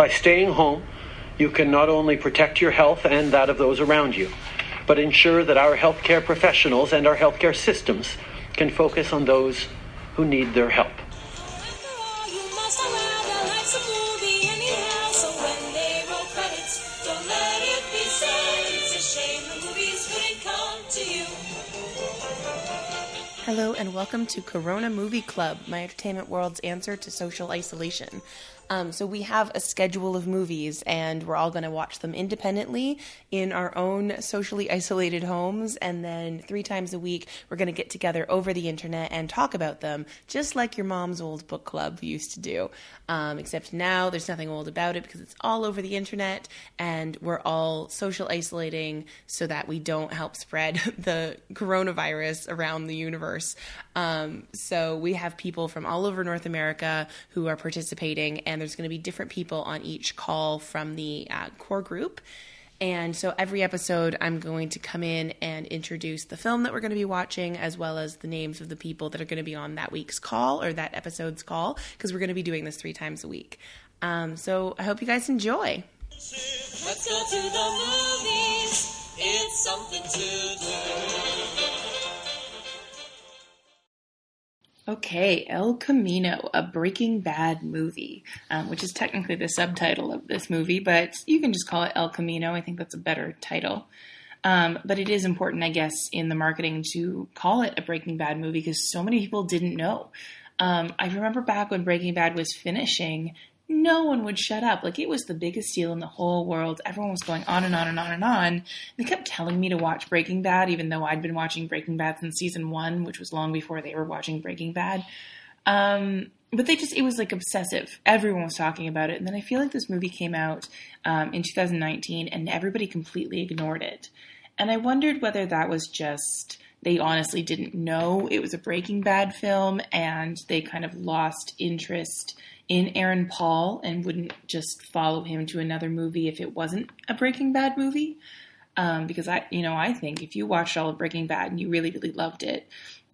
By staying home, you can not only protect your health and that of those around you, but ensure that our healthcare professionals and our healthcare systems can focus on those who need their help. Hello and welcome to Corona Movie Club, my entertainment world's answer to social isolation. Um, so we have a schedule of movies, and we're all going to watch them independently in our own socially isolated homes. And then three times a week, we're going to get together over the internet and talk about them, just like your mom's old book club used to do. Um, except now there's nothing old about it because it's all over the internet, and we're all social isolating so that we don't help spread the coronavirus around the universe. Um, so we have people from all over North America who are participating, and there's going to be different people on each call from the uh, core group. And so every episode, I'm going to come in and introduce the film that we're going to be watching, as well as the names of the people that are going to be on that week's call or that episode's call, because we're going to be doing this three times a week. Um, so I hope you guys enjoy. Let's go to the movies. It's something to do. Okay, El Camino, a Breaking Bad movie, um, which is technically the subtitle of this movie, but you can just call it El Camino. I think that's a better title. Um, but it is important, I guess, in the marketing to call it a Breaking Bad movie because so many people didn't know. Um, I remember back when Breaking Bad was finishing, no one would shut up. Like it was the biggest deal in the whole world. Everyone was going on and on and on and on. They kept telling me to watch Breaking Bad, even though I'd been watching Breaking Bad since season one, which was long before they were watching Breaking Bad. Um, but they just, it was like obsessive. Everyone was talking about it. And then I feel like this movie came out um, in 2019 and everybody completely ignored it. And I wondered whether that was just they honestly didn't know it was a Breaking Bad film and they kind of lost interest in Aaron Paul and wouldn't just follow him to another movie if it wasn't a Breaking Bad movie. Um, because I, you know, I think if you watched all of Breaking Bad and you really, really loved it,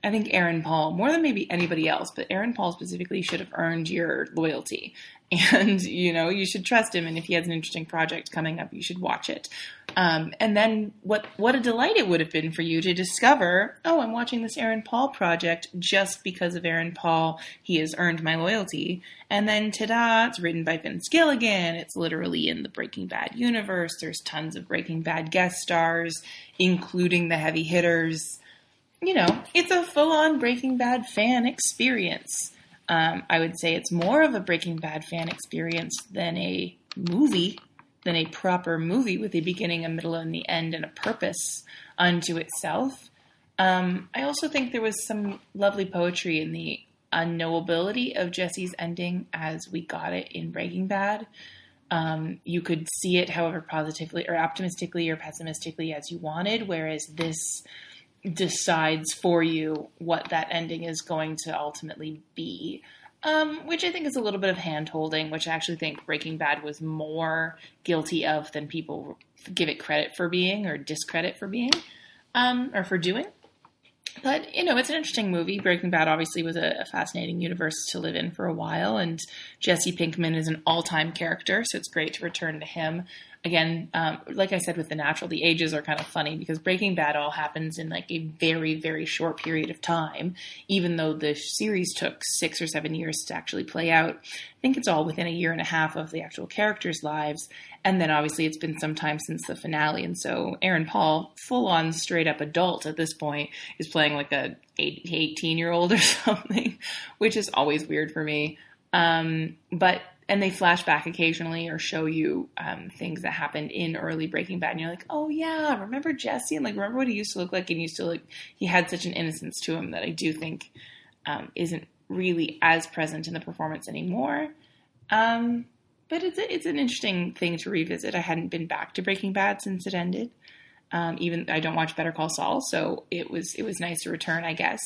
I think Aaron Paul, more than maybe anybody else, but Aaron Paul specifically should have earned your loyalty. And, you know, you should trust him. And if he has an interesting project coming up, you should watch it. Um, and then what, what a delight it would have been for you to discover, oh, I'm watching this Aaron Paul project just because of Aaron Paul. He has earned my loyalty. And then, ta-da, it's written by Vince Gilligan. It's literally in the Breaking Bad universe. There's tons of Breaking Bad guest stars, including the heavy hitters you know, it's a full on Breaking Bad fan experience. Um, I would say it's more of a Breaking Bad fan experience than a movie, than a proper movie with a beginning, a middle, and the end, and a purpose unto itself. Um, I also think there was some lovely poetry in the unknowability of Jesse's ending as we got it in Breaking Bad. Um, you could see it however positively or optimistically or pessimistically as you wanted, whereas this decides for you what that ending is going to ultimately be. Um, which I think is a little bit of hand holding, which I actually think Breaking Bad was more guilty of than people give it credit for being or discredit for being um, or for doing. But, you know, it's an interesting movie. Breaking Bad obviously was a, a fascinating universe to live in for a while, and Jesse Pinkman is an all time character, so it's great to return to him again, um, like I said with the natural, the ages are kind of funny because Breaking Bad all happens in like a very, very short period of time, even though the series took six or seven years to actually play out. I think it's all within a year and a half of the actual characters' lives. And then obviously it's been some time since the finale. And so Aaron Paul, full on straight up adult at this point, is playing like a 18 year old or something, which is always weird for me. Um, but and they flash back occasionally or show you um, things that happened in early Breaking Bad, and you're like, oh yeah, remember Jesse and like remember what he used to look like, and used to like he had such an innocence to him that I do think um, isn't really as present in the performance anymore. Um, but it's a, it's an interesting thing to revisit. I hadn't been back to Breaking Bad since it ended. Um, even I don't watch Better Call Saul, so it was it was nice to return, I guess.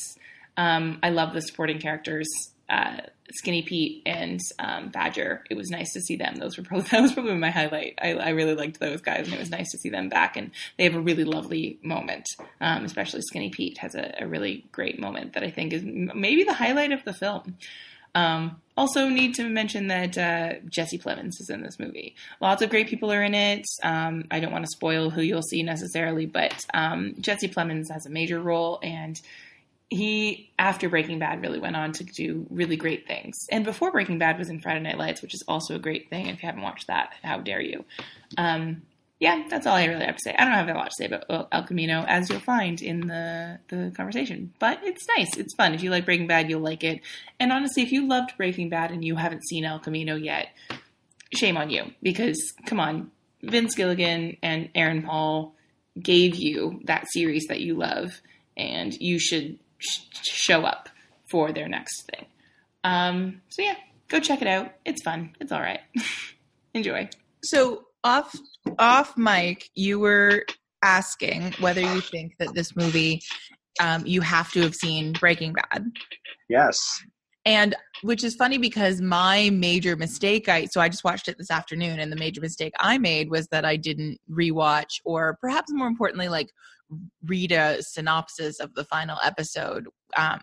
Um, I love the supporting characters uh, Skinny Pete and um, Badger. It was nice to see them. Those were probably that was probably my highlight. I, I, really liked those guys, and it was nice to see them back. And they have a really lovely moment. Um, especially Skinny Pete has a, a, really great moment that I think is maybe the highlight of the film. Um, also, need to mention that uh, Jesse Plemons is in this movie. Lots of great people are in it. Um, I don't want to spoil who you'll see necessarily, but um, Jesse Plemons has a major role, and he, after Breaking Bad, really went on to do really great things. And before Breaking Bad was in Friday Night Lights, which is also a great thing. If you haven't watched that, how dare you? Um, yeah, that's all I really have to say. I don't have a lot to say about El Camino, as you'll find in the the conversation. But it's nice. It's fun. If you like Breaking Bad, you'll like it. And honestly, if you loved Breaking Bad and you haven't seen El Camino yet, shame on you. Because come on, Vince Gilligan and Aaron Paul gave you that series that you love, and you should sh- show up for their next thing. Um, so yeah, go check it out. It's fun. It's all right. Enjoy. So off off mic, you were asking whether you think that this movie um, you have to have seen Breaking Bad. Yes. And which is funny because my major mistake I so I just watched it this afternoon and the major mistake I made was that I didn't rewatch or perhaps more importantly like read a synopsis of the final episode um,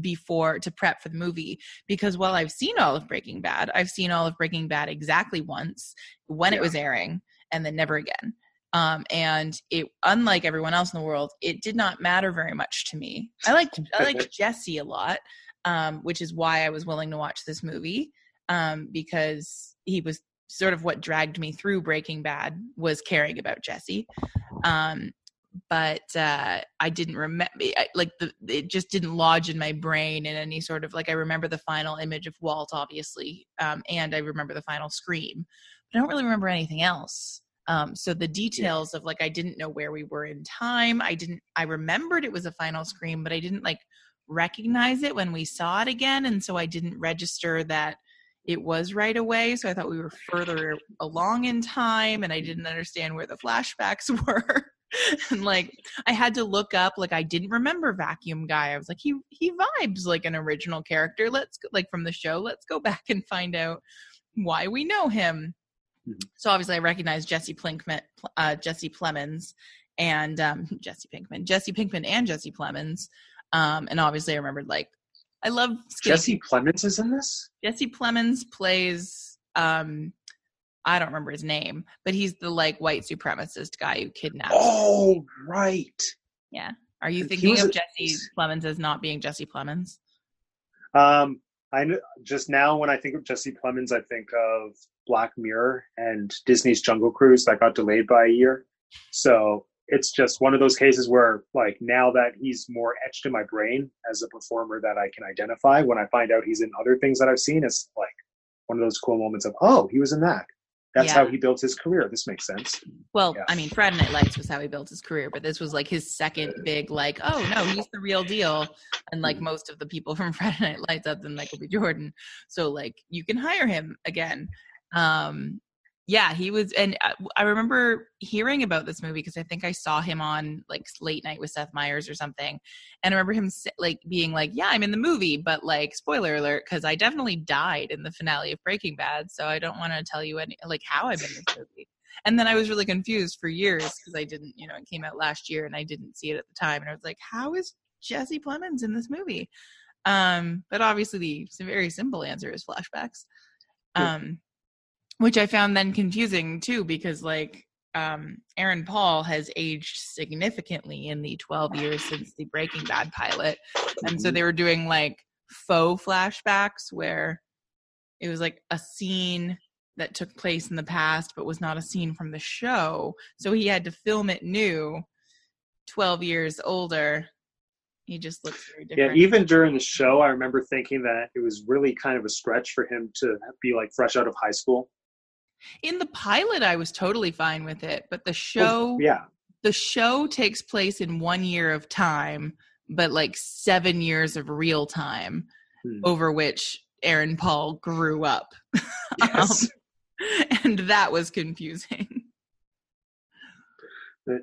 before to prep for the movie because while I've seen all of Breaking Bad, I've seen all of Breaking Bad exactly once when yeah. it was airing and then never again. Um, and it, unlike everyone else in the world, it did not matter very much to me. I liked I liked Jesse a lot, um, which is why I was willing to watch this movie um, because he was sort of what dragged me through Breaking Bad was caring about Jesse. Um, but uh, I didn't remember. Like the, it just didn't lodge in my brain in any sort of like. I remember the final image of Walt, obviously, um, and I remember the final scream, but I don't really remember anything else. Um, so the details of like I didn't know where we were in time. I didn't. I remembered it was a final scream, but I didn't like recognize it when we saw it again, and so I didn't register that it was right away. So I thought we were further along in time, and I didn't understand where the flashbacks were. and like I had to look up like I didn't remember Vacuum Guy. I was like he he vibes like an original character. Let's go, like from the show. Let's go back and find out why we know him. Mm-hmm. So obviously I recognized Jesse Plinkman, uh, Jesse Plemons, and um, Jesse Pinkman, Jesse Pinkman, and Jesse Plemons. Um, and obviously I remembered like I love Jesse Plemons is in this. Jesse Plemons plays um I don't remember his name, but he's the like white supremacist guy who kidnapped. Oh, right. Yeah. Are you thinking of a, Jesse Plemons as not being Jesse Plemons? Um, I know just now when I think of Jesse Plemons, I think of Black Mirror and Disney's Jungle Cruise that got delayed by a year. So it's just one of those cases where, like, now that he's more etched in my brain as a performer that I can identify, when I find out he's in other things that I've seen, it's like one of those cool moments of, oh, he was in that that's yeah. how he built his career. This makes sense. Well, yeah. I mean, Friday Night Lights was how he built his career, but this was like his second big, like, oh no, he's the real deal. And like mm-hmm. most of the people from Friday Night Lights, other than Michael B. Jordan, so like you can hire him again. Um, yeah, he was, and uh, I remember hearing about this movie because I think I saw him on like Late Night with Seth Meyers or something, and I remember him like being like, "Yeah, I'm in the movie," but like, spoiler alert, because I definitely died in the finale of Breaking Bad, so I don't want to tell you any like how I'm in this movie. And then I was really confused for years because I didn't, you know, it came out last year and I didn't see it at the time, and I was like, "How is Jesse Plemons in this movie?" Um, but obviously, the very simple answer is flashbacks. Um, which I found then confusing too, because like um, Aaron Paul has aged significantly in the 12 years since the Breaking Bad pilot. And so they were doing like faux flashbacks where it was like a scene that took place in the past but was not a scene from the show. So he had to film it new, 12 years older. He just looks very different. Yeah, even during the show, I remember thinking that it was really kind of a stretch for him to be like fresh out of high school in the pilot, I was totally fine with it, but the show, well, yeah, the show takes place in one year of time, but like seven years of real time, hmm. over which Aaron Paul grew up. Yes. um, and that was confusing. But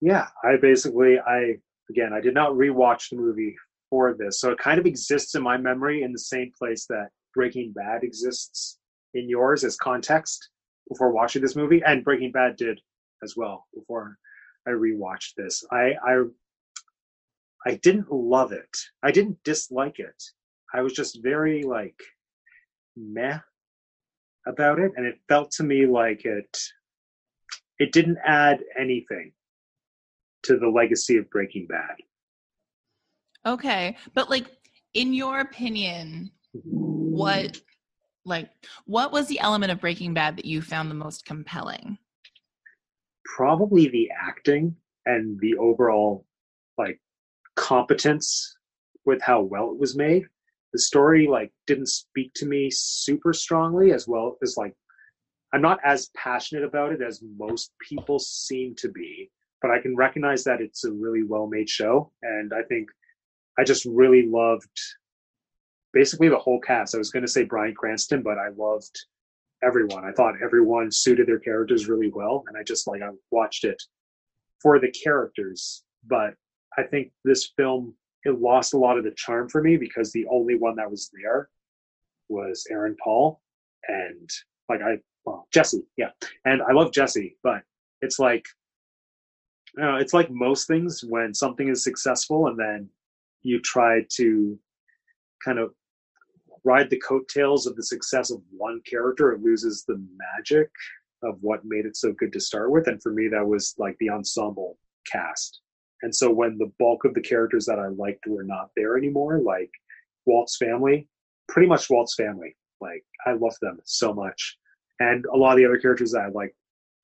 yeah, I basically, I again, I did not rewatch the movie for this, so it kind of exists in my memory in the same place that Breaking Bad exists in yours as context before watching this movie, and Breaking Bad did as well before I rewatched this. I I I didn't love it. I didn't dislike it. I was just very like meh about it, and it felt to me like it it didn't add anything to the legacy of Breaking Bad. Okay, but like in your opinion, mm-hmm. what like what was the element of Breaking Bad that you found the most compelling? Probably the acting and the overall like competence with how well it was made. The story like didn't speak to me super strongly as well as like I'm not as passionate about it as most people seem to be, but I can recognize that it's a really well made show and I think I just really loved basically the whole cast. I was going to say Bryan Cranston, but I loved everyone. I thought everyone suited their characters really well, and I just like I watched it for the characters. But I think this film it lost a lot of the charm for me because the only one that was there was Aaron Paul and like I well Jesse, yeah, and I love Jesse, but it's like you know, it's like most things when something is successful and then you try to kind of ride the coattails of the success of one character, it loses the magic of what made it so good to start with. And for me, that was like the ensemble cast. And so when the bulk of the characters that I liked were not there anymore, like Walt's family, pretty much Walt's family, like I love them so much. And a lot of the other characters that I like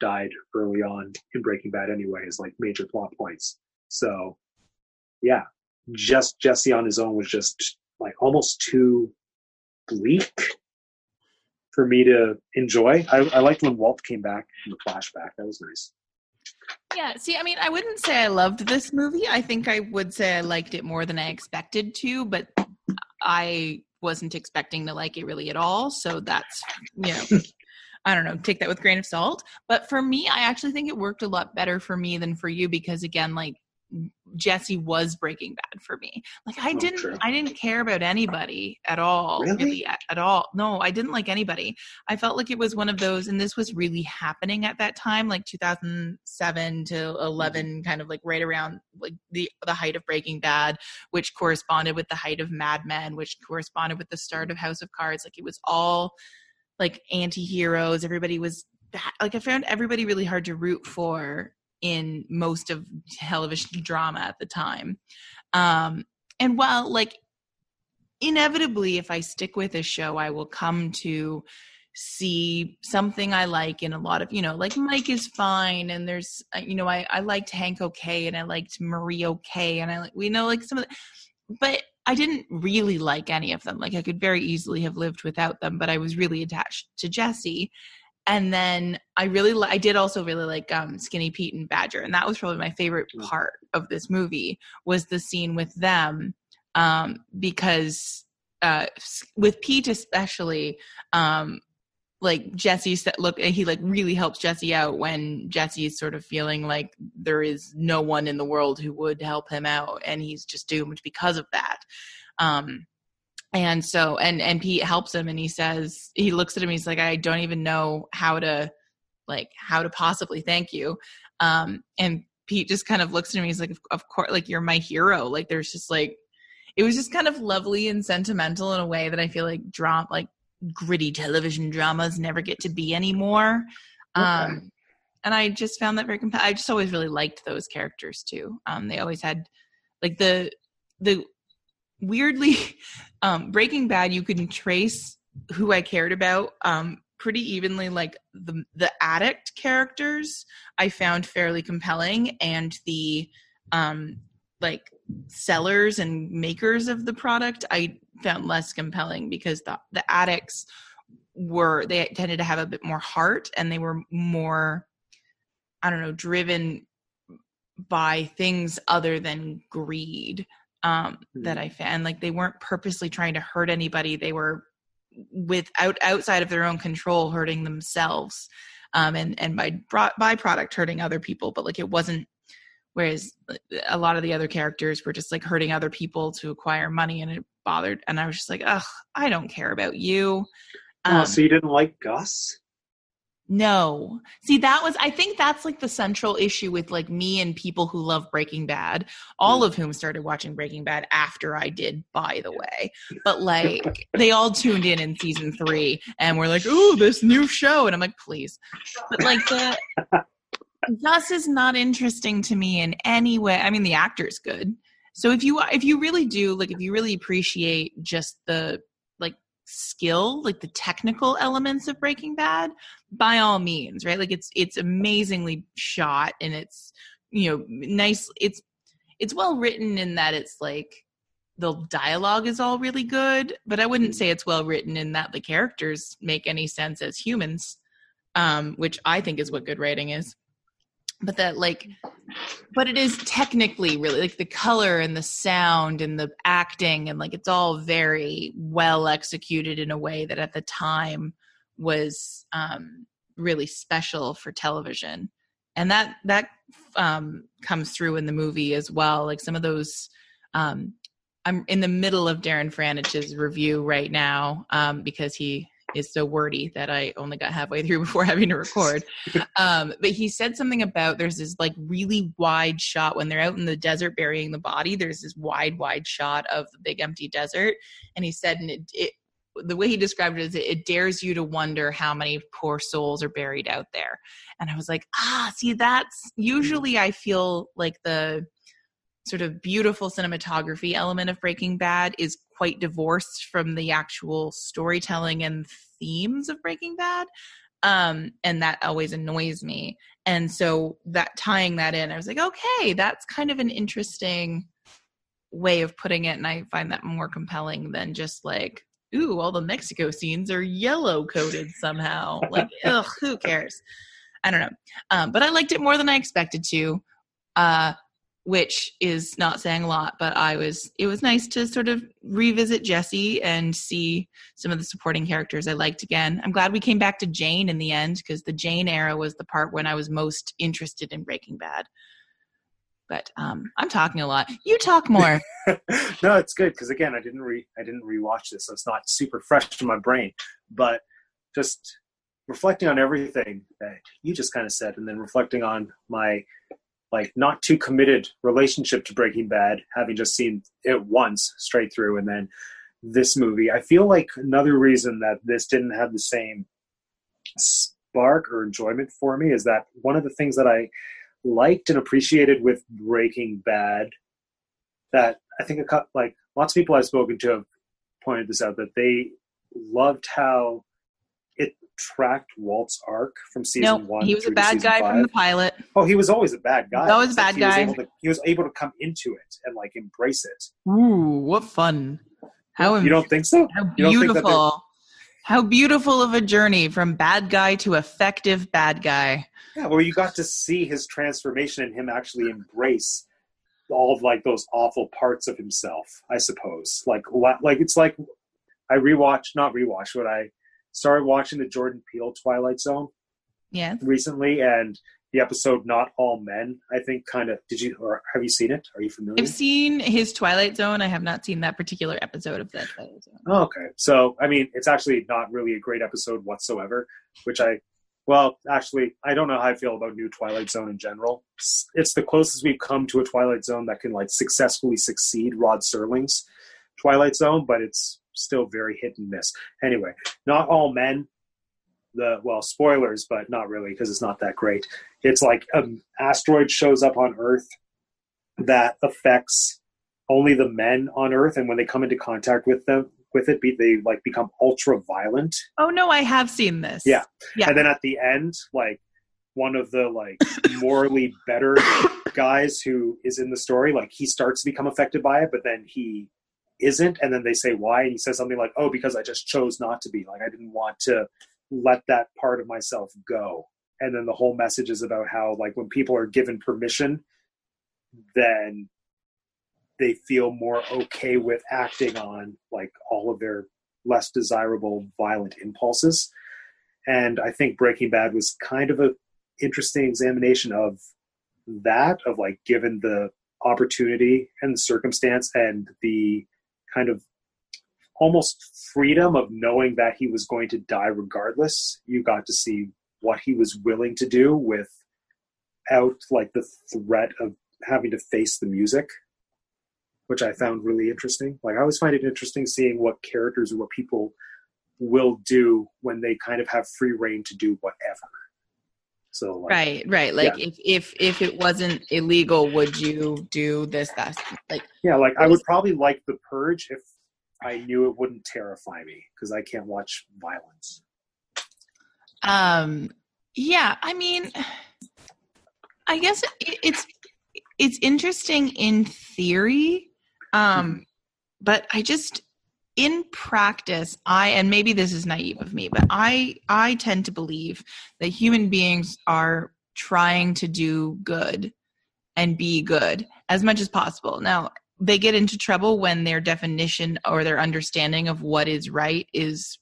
died early on in Breaking Bad anyway, as like major plot points. So yeah, just Jesse on his own was just like almost too bleak for me to enjoy. I, I liked when Walt came back in the flashback. That was nice. Yeah, see, I mean, I wouldn't say I loved this movie. I think I would say I liked it more than I expected to, but I wasn't expecting to like it really at all. So that's, you know, I don't know, take that with grain of salt. But for me, I actually think it worked a lot better for me than for you because, again, like Jesse was Breaking Bad for me. Like I oh, didn't true. I didn't care about anybody at all. Really? really at, at, all. No, I didn't like anybody. I felt like it was one of those and this was really happening at that time like 2007 to 11 mm-hmm. kind of like right around like the the height of Breaking Bad, which corresponded with the height of Mad Men, which corresponded with the start of House of Cards. Like it was all like anti-heroes. Everybody was bad. like I found everybody really hard to root for in most of television drama at the time. Um, and while, like, inevitably, if I stick with a show, I will come to see something I like in a lot of, you know, like Mike is fine. And there's, uh, you know, I, I liked Hank okay. And I liked Marie okay. And I like, we know like some of the, but I didn't really like any of them. Like I could very easily have lived without them, but I was really attached to Jesse and then I really I did also really like um, Skinny Pete and Badger, and that was probably my favorite mm. part of this movie was the scene with them um, because uh, with Pete especially. Um, like Jesse said, look, he like really helps Jesse out when Jesse is sort of feeling like there is no one in the world who would help him out, and he's just doomed because of that. Um, and so and and pete helps him and he says he looks at him he's like i don't even know how to like how to possibly thank you. Um and pete just kind of looks at him he's like of course like you're my hero. Like there's just like it was just kind of lovely and sentimental in a way that i feel like drama like gritty television dramas never get to be anymore. Okay. um and i just found that very compelling i just always really liked those characters too. Um they always had like the the weirdly um breaking bad you can trace who i cared about um pretty evenly like the the addict characters i found fairly compelling and the um like sellers and makers of the product i found less compelling because the the addicts were they tended to have a bit more heart and they were more i don't know driven by things other than greed um, that mm-hmm. I found. Like they weren't purposely trying to hurt anybody. They were without outside of their own control hurting themselves um, and and by byproduct hurting other people. But like it wasn't. Whereas a lot of the other characters were just like hurting other people to acquire money, and it bothered. And I was just like, ugh, I don't care about you. Oh, um, oh, so you didn't like Gus? No. See, that was, I think that's like the central issue with like me and people who love Breaking Bad, all of whom started watching Breaking Bad after I did, by the way. But like, they all tuned in in season three and were like, oh, this new show. And I'm like, please. But like, the, Gus is not interesting to me in any way. I mean, the actor's good. So if you, if you really do, like, if you really appreciate just the, skill like the technical elements of breaking bad by all means right? Like it's it's amazingly shot and it's you know nice it's it's well written in that it's like the dialogue is all really good but i wouldn't say it's well written in that the characters make any sense as humans um which i think is what good writing is but that like but it is technically really like the color and the sound and the acting and like it's all very well executed in a way that at the time was um really special for television. And that that um comes through in the movie as well. Like some of those um i'm in the middle of darren Franich's review right now um because he is so wordy that I only got halfway through before having to record. Um, but he said something about there's this like really wide shot when they're out in the desert burying the body. There's this wide, wide shot of the big empty desert, and he said, and it, it the way he described it is it, it dares you to wonder how many poor souls are buried out there. And I was like, ah, see, that's usually I feel like the sort of beautiful cinematography element of Breaking Bad is quite divorced from the actual storytelling and themes of Breaking Bad. Um, and that always annoys me. And so that tying that in, I was like, okay, that's kind of an interesting way of putting it. And I find that more compelling than just like, ooh, all the Mexico scenes are yellow coded somehow. like, ugh, who cares? I don't know. Um, but I liked it more than I expected to. Uh, which is not saying a lot, but I was it was nice to sort of revisit Jesse and see some of the supporting characters I liked again. I'm glad we came back to Jane in the end because the Jane era was the part when I was most interested in Breaking Bad. But um, I'm talking a lot. You talk more. no, it's good because again, I didn't re I didn't rewatch this, so it's not super fresh to my brain. But just reflecting on everything that you just kind of said, and then reflecting on my like not too committed relationship to Breaking Bad, having just seen it once straight through, and then this movie. I feel like another reason that this didn't have the same spark or enjoyment for me is that one of the things that I liked and appreciated with Breaking Bad that I think a like lots of people I've spoken to have pointed this out that they loved how tracked Walt's arc from season nope, one. He was a bad guy five. from the pilot. Oh, he was always a bad guy. Always a bad like guy. Was to, he was able to come into it and like embrace it. Ooh, what fun! How you don't think so? How beautiful! How beautiful of a journey from bad guy to effective bad guy. Yeah, well, you got to see his transformation and him actually embrace all of like those awful parts of himself. I suppose, like like it's like I rewatched, not rewatch, but I started watching the Jordan Peele Twilight Zone. Yeah. Recently, and the episode "Not All Men," I think, kind of. Did you or have you seen it? Are you familiar? I've seen his Twilight Zone. I have not seen that particular episode of that Twilight Zone. Oh, okay, so I mean, it's actually not really a great episode whatsoever. Which I, well, actually, I don't know how I feel about new Twilight Zone in general. It's, it's the closest we've come to a Twilight Zone that can like successfully succeed Rod Serling's Twilight Zone, but it's still very hit and miss. Anyway, not all men. The well, spoilers, but not really because it's not that great. It's like an asteroid shows up on Earth that affects only the men on Earth, and when they come into contact with them with it, they like become ultra violent. Oh no, I have seen this. Yeah, yeah. And then at the end, like one of the like morally better guys who is in the story, like he starts to become affected by it, but then he isn't and then they say why and he says something like oh because i just chose not to be. Like i didn't want to let that part of myself go. And then the whole message is about how like when people are given permission then they feel more okay with acting on like all of their less desirable violent impulses. And i think breaking bad was kind of a interesting examination of that of like given the opportunity and the circumstance and the kind of almost freedom of knowing that he was going to die regardless. You got to see what he was willing to do without like the threat of having to face the music, which I found really interesting. Like I always find it interesting seeing what characters or what people will do when they kind of have free reign to do whatever. So like, right, right. Like yeah. if if if it wasn't illegal, would you do this? That like yeah, like I would probably like the purge if I knew it wouldn't terrify me because I can't watch violence. Um. Yeah. I mean, I guess it, it's it's interesting in theory, um, but I just in practice i and maybe this is naive of me but i i tend to believe that human beings are trying to do good and be good as much as possible. Now they get into trouble when their definition or their understanding of what is right is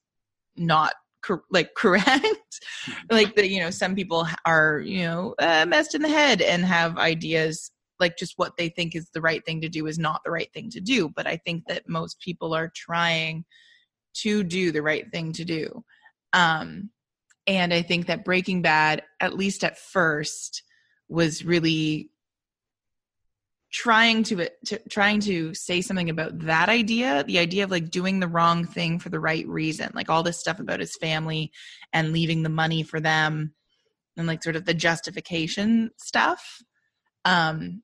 not cor- like correct. Like that you know some people are you know uh, messed in the head and have ideas like just what they think is the right thing to do is not the right thing to do. But i think that most people are trying to do the right thing to do. Um and i think that breaking bad at least at first was really trying to, to trying to say something about that idea the idea of like doing the wrong thing for the right reason like all this stuff about his family and leaving the money for them and like sort of the justification stuff. Um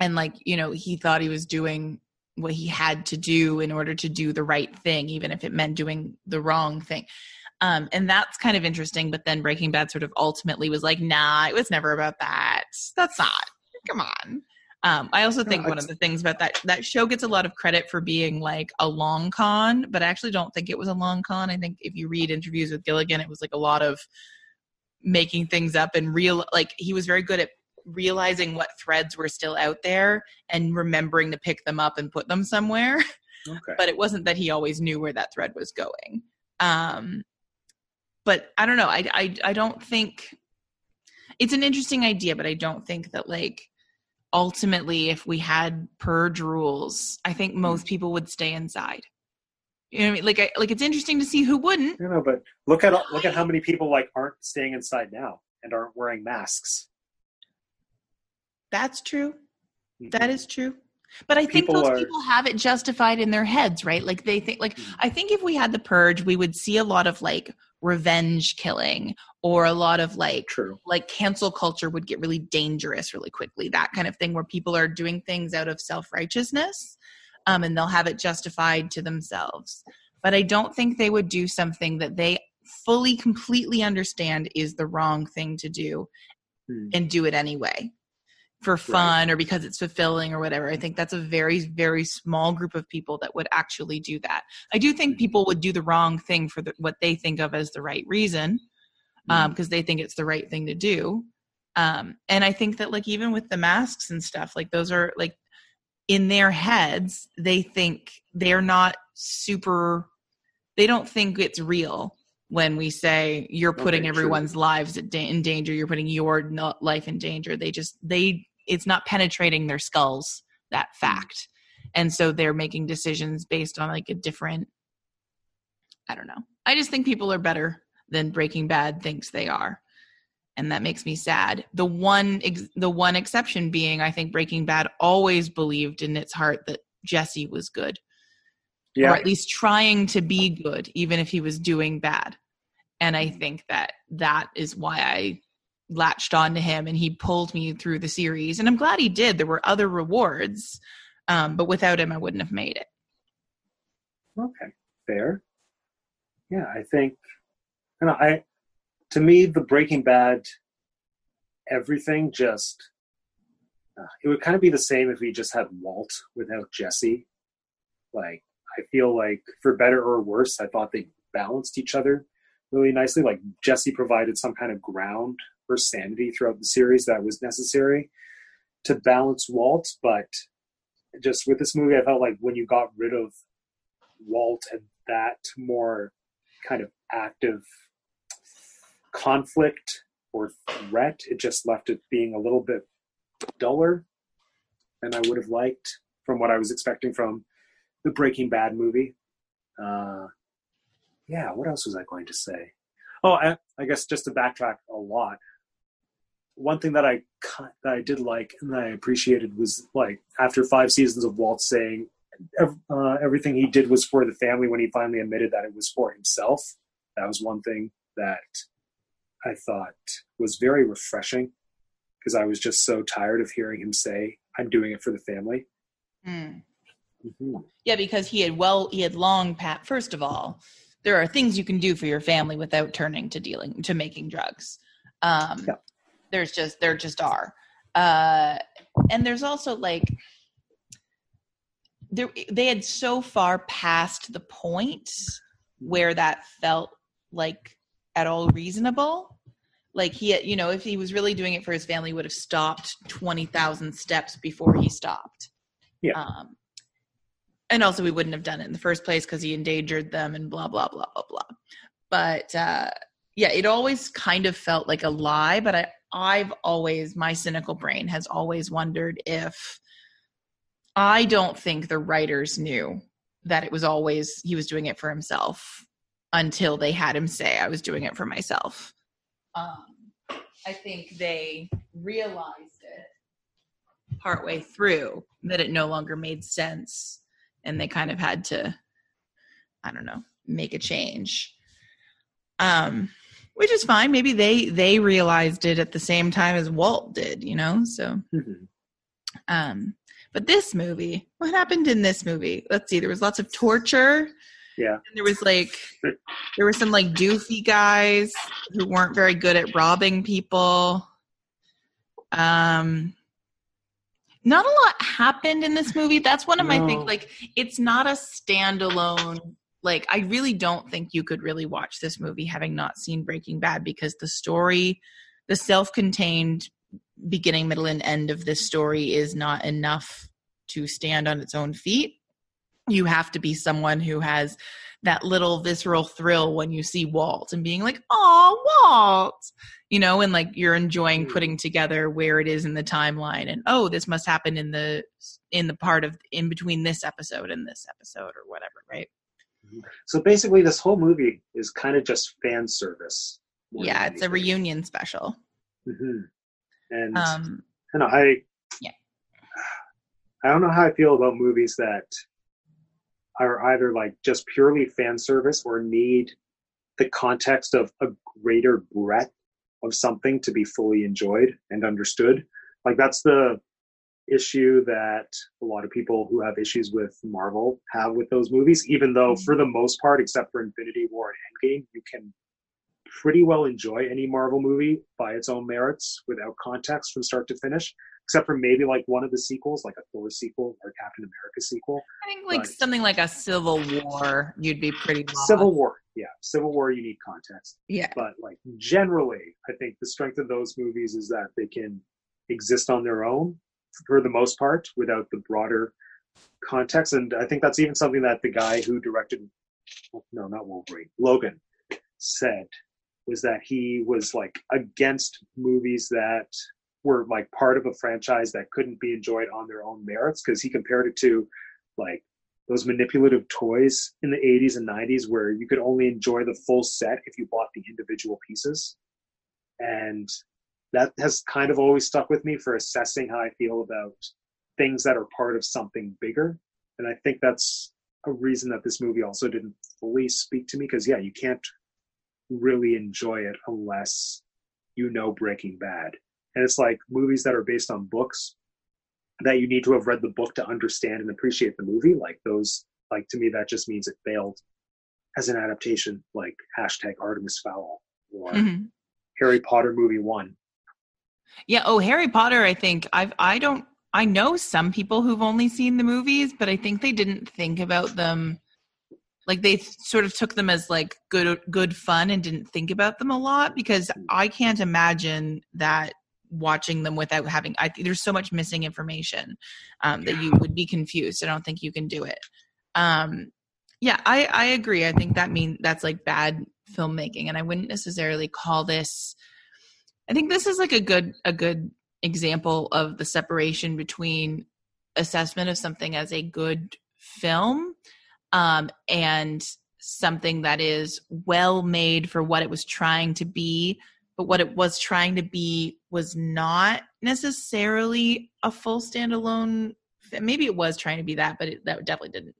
and like you know he thought he was doing what he had to do in order to do the right thing even if it meant doing the wrong thing. Um, and that's kind of interesting but then breaking bad sort of ultimately was like nah it was never about that. That's not. Come on. Um, I also think one of the things about that that show gets a lot of credit for being like a long con, but I actually don't think it was a long con. I think if you read interviews with Gilligan, it was like a lot of making things up and real like he was very good at realizing what threads were still out there and remembering to pick them up and put them somewhere. Okay. but it wasn't that he always knew where that thread was going. Um, but I don't know. I, I I don't think it's an interesting idea, but I don't think that like ultimately, if we had purge rules, I think hmm. most people would stay inside. You know what I mean? Like, I, like it's interesting to see who wouldn't. You know, but look at look at how many people like aren't staying inside now and aren't wearing masks. That's true. Mm-hmm. That is true. But I think those are, people have it justified in their heads, right? Like they think like mm-hmm. I think if we had the purge, we would see a lot of like revenge killing or a lot of like True. like cancel culture would get really dangerous really quickly. That kind of thing where people are doing things out of self-righteousness um and they'll have it justified to themselves. But I don't think they would do something that they fully completely understand is the wrong thing to do hmm. and do it anyway for fun right. or because it's fulfilling or whatever. I think that's a very, very small group of people that would actually do that. I do think mm-hmm. people would do the wrong thing for the, what they think of as the right reason because um, mm-hmm. they think it's the right thing to do. Um, and I think that, like, even with the masks and stuff, like, those are like in their heads, they think they're not super, they don't think it's real when we say you're putting okay, everyone's true. lives in danger you're putting your life in danger they just they it's not penetrating their skulls that mm-hmm. fact. And so they're making decisions based on like a different i don't know. I just think people are better than breaking bad thinks they are. And that makes me sad. The one ex- the one exception being i think breaking bad always believed in its heart that jesse was good. Yeah. or at least trying to be good even if he was doing bad. And i mm-hmm. think that that is why i latched on to him and he pulled me through the series. And i'm glad he did. There were other rewards um, but without him i wouldn't have made it. Okay. Fair. Yeah i think know i to me the breaking bad everything just uh, it would kind of be the same if we just had walt without jesse. Like i feel like for better or worse i thought they balanced each other really nicely. Like jesse provided some kind of ground her sanity throughout the series that was necessary to balance Walt. But just with this movie, I felt like when you got rid of Walt and that more kind of active conflict or threat, it just left it being a little bit duller than I would have liked from what I was expecting from the Breaking Bad movie. Uh, yeah, what else was I going to say? Oh, I, I guess just to backtrack a lot. One thing that I that I did like and that I appreciated was like after five seasons of Walt saying uh, everything he did was for the family. When he finally admitted that it was for himself, that was one thing that I thought was very refreshing because I was just so tired of hearing him say, "I'm doing it for the family." Mm. Mm-hmm. Yeah, because he had well, he had long pat. First of all, there are things you can do for your family without turning to dealing to making drugs. Um, yeah. There's just there just are, uh, and there's also like there they had so far past the point where that felt like at all reasonable. Like he you know if he was really doing it for his family would have stopped 20,000 steps before he stopped. Yeah. Um, and also we wouldn't have done it in the first place because he endangered them and blah blah blah blah blah. But uh yeah it always kind of felt like a lie but i i've always my cynical brain has always wondered if i don't think the writers knew that it was always he was doing it for himself until they had him say i was doing it for myself. Um i think they realized it partway through that it no longer made sense and they kind of had to i don't know make a change. Um which is fine maybe they they realized it at the same time as walt did you know so mm-hmm. um but this movie what happened in this movie let's see there was lots of torture yeah and there was like there were some like doofy guys who weren't very good at robbing people um not a lot happened in this movie. That's one of no. my things. Like, it's not a standalone. Like, I really don't think you could really watch this movie having not seen Breaking Bad because the story, the self contained beginning, middle, and end of this story is not enough to stand on its own feet. You have to be someone who has that little visceral thrill when you see Walt and being like, "Oh, Walt," you know, and like you're enjoying mm. putting together where it is in the timeline, and oh, this must happen in the in the part of in between this episode and this episode or whatever, right? So basically, this whole movie is kind of just fan service. Yeah, it's a reunion special. Mm-hmm. And um, you know, I yeah, I don't know how I feel about movies that are either like just purely fan service or need the context of a greater breadth of something to be fully enjoyed and understood. Like that's the issue that a lot of people who have issues with Marvel have with those movies, even though mm-hmm. for the most part, except for Infinity War and Endgame, you can pretty well enjoy any Marvel movie by its own merits without context from start to finish except for maybe like one of the sequels, like a Thor sequel or Captain America sequel. I think like but, something like a Civil War, you'd be pretty. Lost. Civil War, yeah, Civil War, you need context. Yeah, but like generally, I think the strength of those movies is that they can exist on their own for the most part without the broader context, and I think that's even something that the guy who directed, no, not Wolverine, Logan, said was that he was like against movies that were like part of a franchise that couldn't be enjoyed on their own merits because he compared it to like those manipulative toys in the 80s and 90s where you could only enjoy the full set if you bought the individual pieces. And that has kind of always stuck with me for assessing how i feel about things that are part of something bigger. And i think that's a reason that this movie also didn't fully speak to me because yeah you can't really enjoy it unless you know breaking bad. And it's like movies that are based on books that you need to have read the book to understand and appreciate the movie like those like to me that just means it failed as an adaptation like hashtag artemis fowl or mm-hmm. harry potter movie one yeah oh harry potter i think i've i don't i know some people who've only seen the movies but i think they didn't think about them like they sort of took them as like good good fun and didn't think about them a lot because i can't imagine that watching them without having I there's so much missing information um, that you would be confused. I don't think you can do it. Um, yeah, I I agree. I think that mean that's like bad filmmaking, and I wouldn't necessarily call this. I think this is like a good a good example of the separation between assessment of something as a good film um, and something that is well made for what it was trying to be, but what it was trying to be was not necessarily a full standalone. Maybe it was trying to be that, but it, that definitely didn't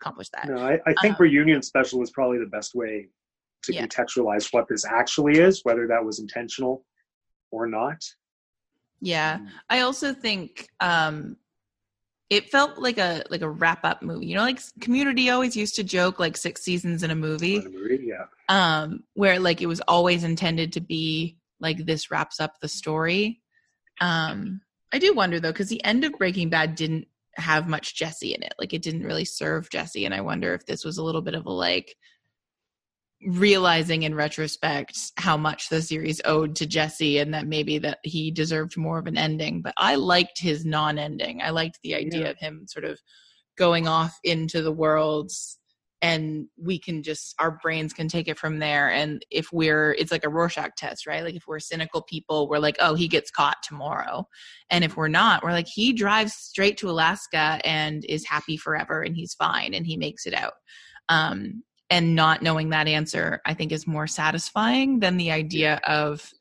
accomplish that. No, I, I think Um, reunion special is probably the best way to Yeah. contextualize what this actually is, whether that was intentional or not. Yeah. I also think um it felt like a like a wrap up movie. You know, like Community always used to joke like six seasons in a movie. A movie, yeah. um where like it was always intended to be like this wraps up the story um i do wonder though because the end of breaking bad didn't have much jesse in it like it didn't really serve jesse and i wonder if this was a little bit of a like realizing in retrospect how much the series owed to jesse and that maybe that he deserved more of an ending. But i liked his non-ending. I liked the idea Yeah. of him sort of going off into the worlds and we can just our brains can take it from there. And if we're it's like a rorschach test right? Like if we're cynical people we're like oh he gets caught tomorrow. And if we're not we're like he drives straight to alaska and is happy forever and he's fine and he makes it out. Um and not knowing that answer i think is more satisfying than the idea of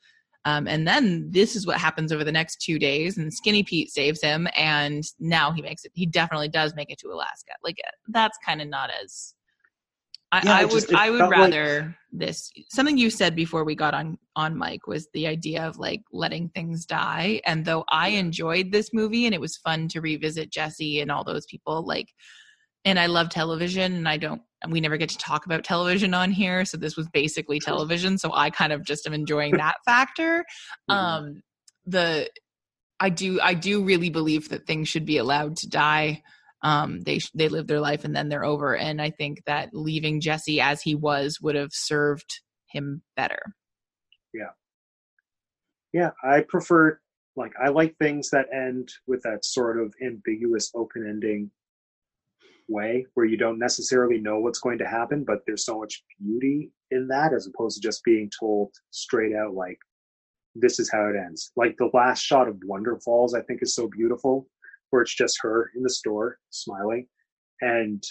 um, and then this is what happens over the next two days, and Skinny Pete saves him, and now he makes it. He definitely does make it to Alaska. Like that's kind of not as. I, Yeah, I would. just- I would felt like- rather this. Something you said before we got on on mic was the idea of like letting things die. And though I enjoyed this movie and it was fun to revisit Jesse and all those people, like, and I love television, and I don't. We never get to talk about television on here, so this was basically television. So I kind of just am enjoying that factor Mhm. um the i do i do really believe that things should be allowed to die um they they live their life and then they're over and i think that leaving jesse as he was would have served him better yeah yeah, I prefer like I like things that end with that sort of ambiguous open ending way where you don't necessarily know what's going to happen, but there's so much beauty in that as opposed to just being told straight out like this is how it ends. Like the last shot of Wonderfalls, I think is so beautiful, where it's just her in the store smiling. And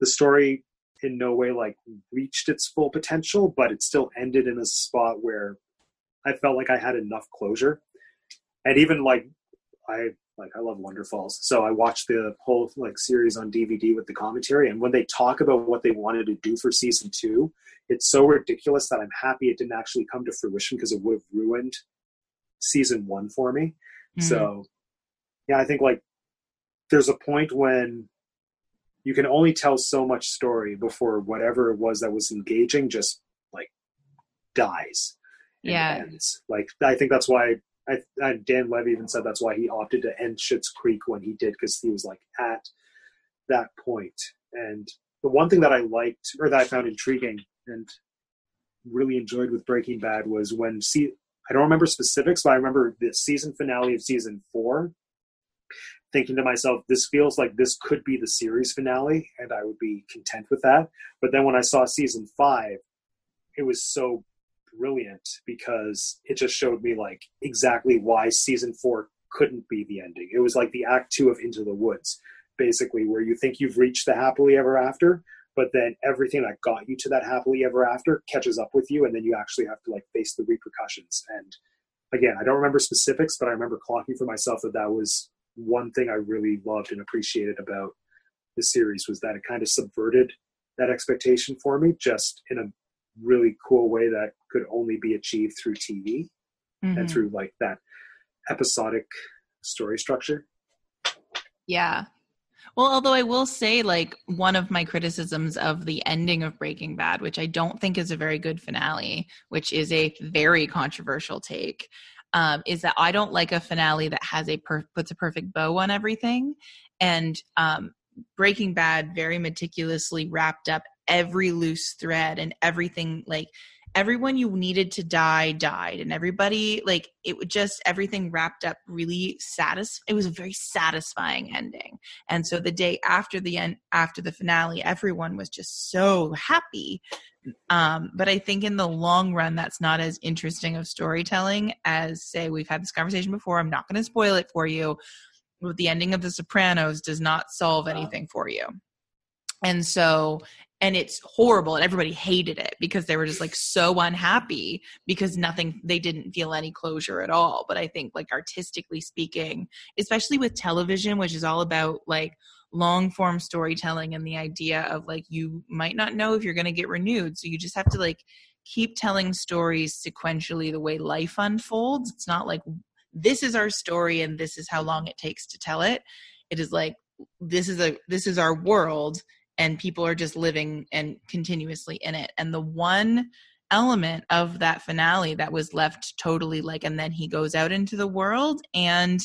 the story in no way like reached its full potential, but it still ended in a spot where I felt like I had enough closure. And even like I like I love Wonderfalls. So I watched the whole like series on DVD with the commentary and when they talk about what they wanted to do for season 2, it's so ridiculous that I'm happy it didn't actually come to fruition because it would have ruined season 1 for me. Mm. So yeah, I think like there's a point when you can only tell so much story before whatever it was that was engaging just like dies Yeah. ends. Like I think that's why I, I Dan Levy even said that's why he opted to end Schitt's Creek when he did because he was like at that point. And the one thing that I liked or that I found intriguing and really enjoyed with Breaking Bad was when see I don't remember specifics, but I remember the season finale of season four. Thinking to myself, this feels like this could be the series finale, and I would be content with that. But then when I saw season five, it was so brilliant because it just showed me like exactly why season four couldn't be the ending. It was like the act two of Into the Woods, basically, where you think you've reached the happily ever after, but then everything that got you to that happily ever after catches up with you, and then you actually have to like face the repercussions. And again, I don't remember specifics, but I remember clocking for myself that that was one thing I really loved and appreciated about the series was that it kind of subverted that expectation for me, just in a really cool way that could only be achieved through TV Mhm. and through like that episodic story structure. Yeah. Well, although I will say, like, one of my criticisms of the ending of Breaking Bad, which I don't think is a very good finale, which is a very controversial take, um, is that I don't like a finale that has a per- puts a perfect bow on everything. And um, Breaking Bad very meticulously wrapped up every loose thread and everything like everyone you needed to die died and everybody like it would just everything wrapped up really satis it was a very satisfying ending. And so the day after the end after the finale everyone was just so happy. Um but i think in the long run that's not as interesting of storytelling as say we've had this conversation before. I'm not going to spoil it for you the ending of the sopranos does not solve anything for you. And so and it's horrible and everybody hated it because they were just like so unhappy because nothing they didn't feel any closure at all. But i think like artistically speaking especially with television which is all about like long form storytelling and the idea of like you might not know if you're going to get renewed. So you just have to like keep telling stories sequentially the way life unfolds. It's not like this is our story and this is how long it takes to tell it. It is like this is a this is our world and people are just living and continuously in it. And the one element of that finale that was left totally like and then he goes out into the world and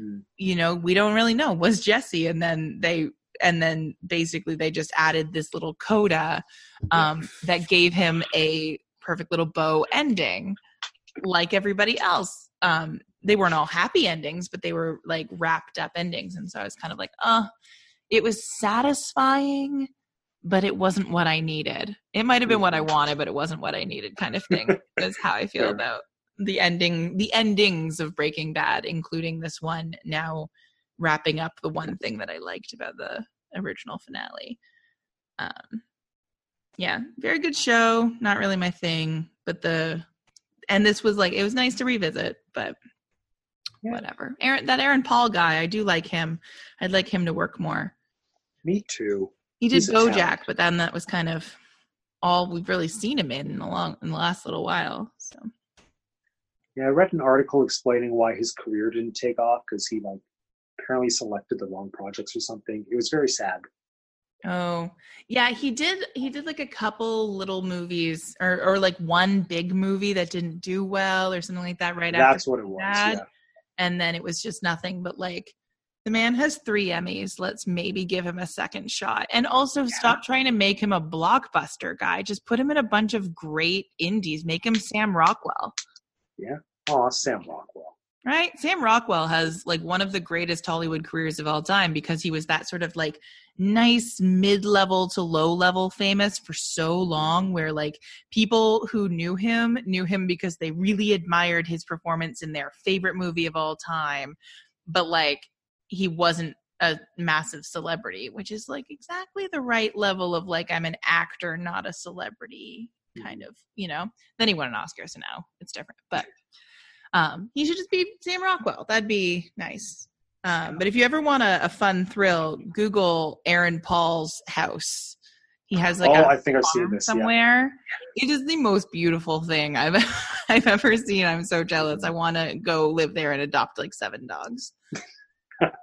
mm. you know we don't really know was jesse? And then they and then basically they just added this little coda um, that gave him a perfect little bow ending like everybody else. Um, they weren't all happy endings but they were like wrapped up endings and so i was kind of like uh it was satisfying but it wasn't what I needed. It might have been what I mm-hmm. wanted, but it wasn't what I needed kind of thing. is how I feel about the ending the endings of Breaking Bad, including this one now wrapping up the one thing that I liked about the original finale. Um yeah, very good show. Not really my thing, but the and this was like it was nice to revisit, but yeah. whatever. Aaron that Aaron Paul guy, I do like him. I'd like him to work more. Me too. He did BoJack, but then that was kind of all we've really seen him in in the long in the last little while. So. Yeah, I read an article explaining why his career didn't take off because he like apparently selected the wrong projects or something. It was very sad. Oh, yeah, he did he did like a couple little movies or or like one big movie that didn't do well or something like that right That's after. That's what it was. Yeah. And then it was just nothing but like the man has three Emmys. Let's maybe give him a second shot. And also yeah. stop trying to make him a blockbuster guy. Just put him in a bunch of great indies. Make him Sam Rockwell. Yeah. Oh, Sam Rockwell. Right? Sam Rockwell has like one of the greatest Hollywood careers of all time because he was that sort of like nice mid level to low level famous for so long, where like people who knew him knew him because they really admired his performance in their favorite movie of all time. But like he wasn't a massive celebrity, which is like exactly the right level of like I'm an actor, not a celebrity hmm. kind of, you know. Then he won an Oscar, so now it's different. But um he should just be Sam Rockwell. That'd be nice. Um, but if you ever want a, a, fun thrill, Google Aaron Paul's house. He has like oh, a I think I've seen this somewhere. Yeah. It is the most beautiful thing I've I've ever seen. I'm so jealous. I want to go live there and adopt like seven dogs. oh,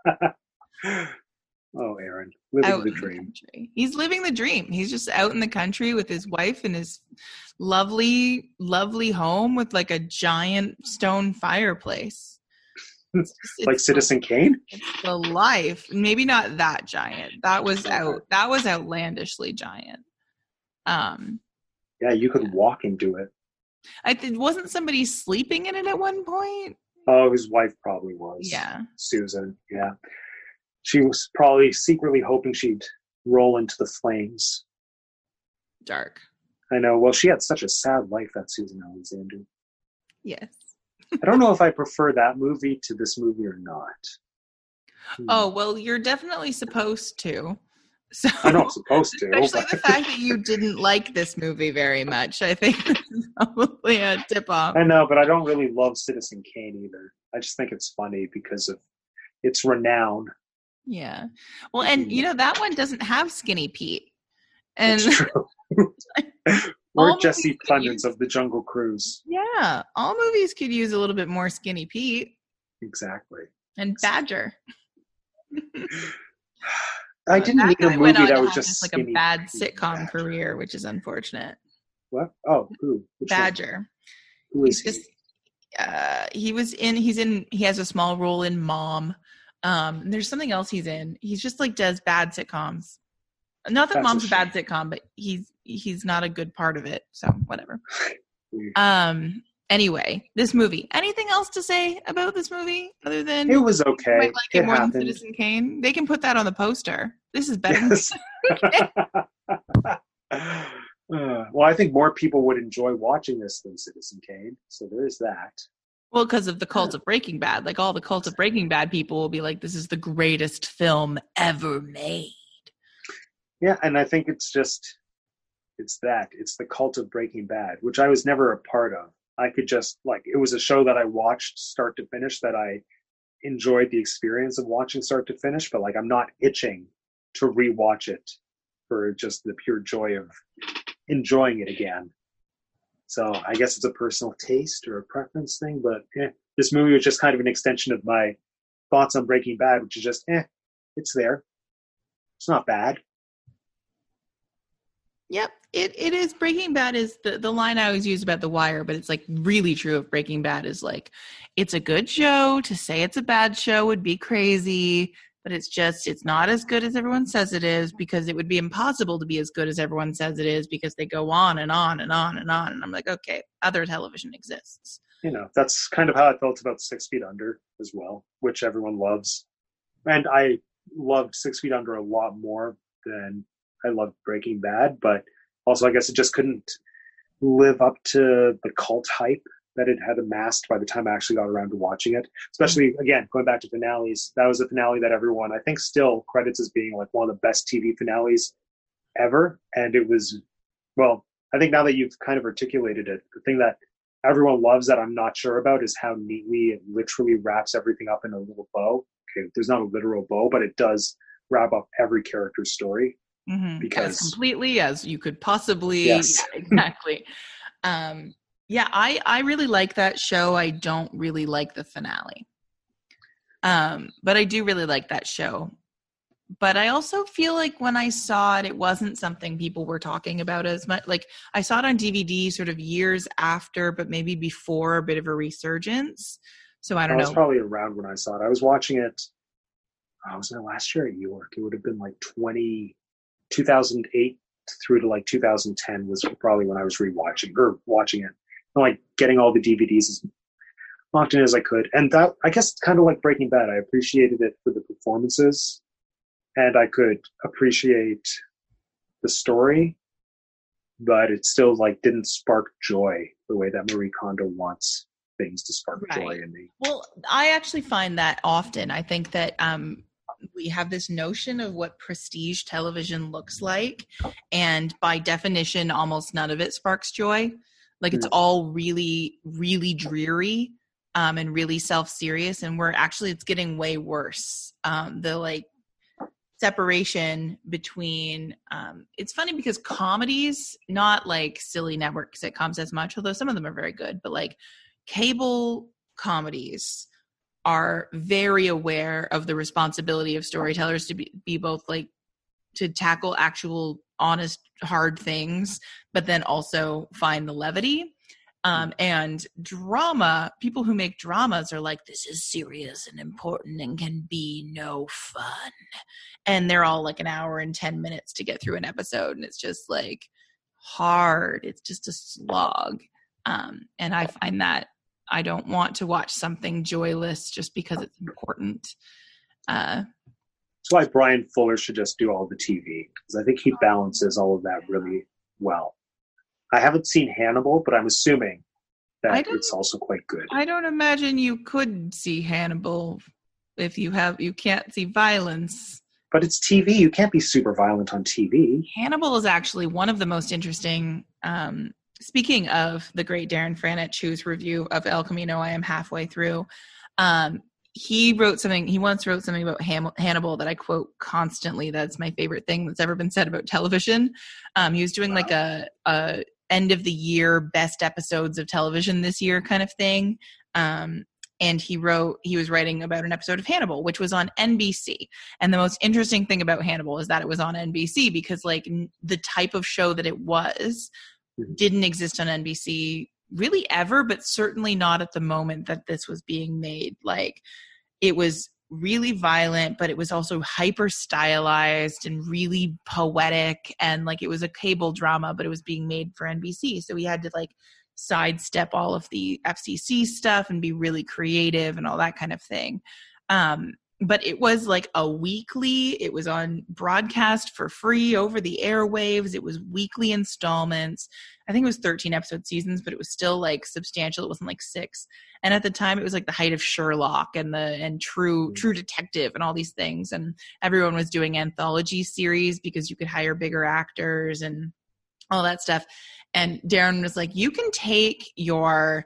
Aaron, living out the dream. The He's living the dream. He's just out in the country with his wife and his lovely, lovely home with like a giant stone fireplace. It's, it's like Citizen Kane. The life. Maybe not that giant. That was out. That was outlandishly giant. Um. Yeah, you could yeah. walk into it. I th- wasn't somebody sleeping in it at one point. Oh, his wife probably was. Yeah. Susan. Yeah. She was probably secretly hoping she'd roll into the flames. Dark. I know. Well, she had such a sad life, that Susan Alexander. Yes. I don't know if I prefer that movie to this movie or not. Hmm. Oh, well, you're definitely supposed to. So I'm not supposed to. Especially but... the fact that you didn't like this movie very much. I think is probably a tip off. I know, but I don't really love Citizen Kane either. I just think it's funny because of its renown. Yeah. Well, and you know that one doesn't have Skinny Pete. And We're Jesse Plemons of the Jungle Cruise. Yeah, all movies could use a little bit more Skinny Pete. Exactly. And Badger. I didn't that need a movie that was just like a bad sitcom career, which is unfortunate. What? Oh, who? Which Badger. One? Who is he's he? Just, uh, he was in. He's in. He has a small role in Mom. Um, there's something else he's in. He's just like does bad sitcoms. Not that That's Mom's a, a bad sitcom, but he's he's not a good part of it. So whatever. um, anyway, this movie. Anything else to say about this movie other than it was okay? Like it, it more happened. than Citizen Kane. They can put that on the poster. This is better. Yes. uh, well, I think more people would enjoy watching this than Citizen Kane. So there's that. Well, because of the cult of Breaking Bad, like all the cult of Breaking Bad people will be like, "This is the greatest film ever made." Yeah, and I think it's just It's that. It's the cult of Breaking Bad, which I was never a part of. I could just like it was a show that I watched start to finish that I enjoyed the experience of watching start to finish, but like I'm not itching to rewatch it for just the pure joy of enjoying it again. So I guess it's a personal taste or a preference thing, but eh, this movie was just kind of an extension of my thoughts on Breaking Bad, which is just eh, it's there. It's not bad. Yep, it, it is. Breaking Bad is the, the line I always use about The Wire, but it's like really true of Breaking Bad is like, it's a good show. To say it's a bad show would be crazy, but it's just, it's not as good as everyone says it is because it would be impossible to be as good as everyone says it is because they go on and on and on and on. And I'm like, okay, other television exists. You know, that's kind of how I felt about Six Feet Under as well, which everyone loves. And I loved Six Feet Under a lot more than I loved Breaking Bad, but also I guess it just couldn't live up to the cult hype that it had amassed by the time I actually got around to watching it. Especially again, going back to finales, that was a finale that everyone I think still credits as being like one of the best TV finales ever. And it was well, I think now that you've kind of articulated it, the thing that everyone loves that I'm not sure about is how neatly it literally wraps everything up in a little bow. Okay, there's not a literal bow, but it does wrap up every character's story mm-hmm. because as completely as you could possibly yes. exactly um yeah i i really like that show. I don't really like the finale. Um but i do really like that show. But i also feel like when i saw it it wasn't something people were talking about as much. Like i saw it on dvd sort of years after but maybe before a bit of a resurgence. So i don't I know. probably around when i saw it. I was watching it I was there last year at York. It would have been like 20, 2008 through to like 2010 was probably when I was rewatching or watching it. Like getting all the DVDs as often as I could. And that, I guess, kind of like Breaking Bad. I appreciated it for the performances and I could appreciate the story, but it still like didn't spark joy the way that Marie Kondo wants things to spark right. joy in me. Well, I actually find that often. I think that um, we have this notion of what prestige television looks like and by definition almost none of it sparks joy like it's all really really dreary um, and really self-serious and we're actually it's getting way worse. Um, the like separation between um, it's funny because comedies not like silly network sitcoms as much although some of them are very good but like cable comedies are very aware of the responsibility of storytellers to be, be both like to tackle actual honest hard things but then also find the levity. Um, and drama people who make dramas are like this is serious and important and can be no fun. And they're all like an hour and 10 minutes to get through an episode and it's just like hard. It's just a slog. Um, and i find that I don't want to watch something joyless just because it's important. Uh, That's why Bryan Fuller should just do all the TV because I think he balances all of that really well. I haven't seen Hannibal, but I'm assuming that it's also quite good. I don't imagine you could see Hannibal if you have you can't see violence. But it's TV. You can't be super violent on TV. Hannibal is actually one of the most interesting um, speaking of the great Darren Franich, whose review of El Camino I am halfway through, um, he wrote something. He once wrote something about Ham- Hannibal that I quote constantly. That's my favorite thing that's ever been said about television. Um, he was doing wow. like a, a end of the year best episodes of television this year kind of thing. Um, and he wrote he was writing about an episode of Hannibal which was on NBC and the most interesting thing about Hannibal is that it was on NBC because like the type of show that it was didn't exist on NBC really ever, but certainly not at the moment that this was being made. Like it was really violent, but it was also hyper stylized and really poetic. And like it was a cable drama, but it was being made for NBC. So we had to like sidestep all of the FCC stuff and be really creative and all that kind of thing. Um, but it was like a weekly it was on broadcast for free over the airwaves. It was weekly installments. I think it was 13 episode seasons but it was still like substantial. It wasn't like six. And at the time it was like the height of sherlock and the and true mm. true detective and all these things. And everyone was doing anthology series because you could hire bigger actors and all that stuff. And Darren was like, you can take your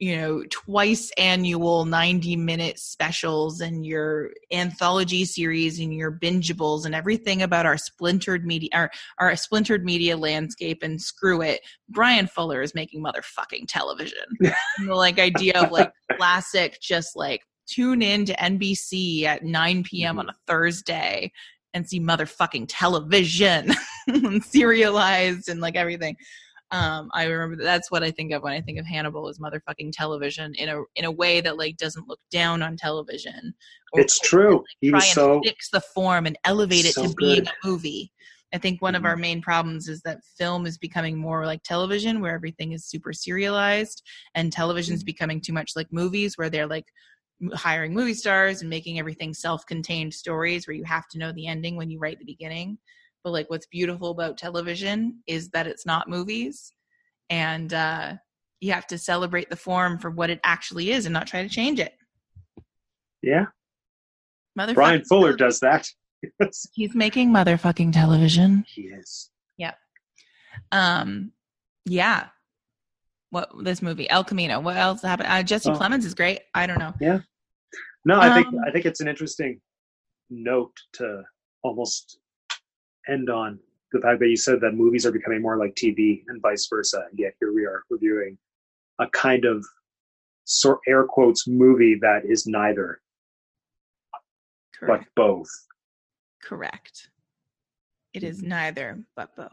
you know twice annual 90 minute specials and your anthology series and your bingeables and everything about our splintered media our, our splintered media landscape and screw it bryan fuller is making motherfucking television. The like idea of like classic just like tune in to nbc at 9 p.m on a mm-hmm. thursday and see motherfucking television serialized and like everything um, I remember that that's what I think of when I think of Hannibal is motherfucking television in a in a way that like doesn't look down on television. Or, it's true. Like, he try and so fix the form and elevate it so to being good. a movie. I think one of Mhm. our main problems is that film is becoming more like television, where everything is super serialized, and television is becoming too much like movies, where they're like hiring movie stars and making everything self-contained stories where you have to know the ending when you write the beginning but like what's beautiful about television is that it's not movies and uh you have to celebrate the form for what it actually is and not try to change it yeah, motherfucking Bryan Fuller does that. he's making motherfucking television he is. Yep um yeah what this movie el camino what else happened uh, jesse Oh. plemons is great i don't know Yeah. No, I think Um, I think it's an interesting note to almost end on the fact that you said that movies are becoming more like TV and vice versa. And yet here we are reviewing a kind of sort air quotes movie that is neither correct but both. correct it is mm-hmm. neither but both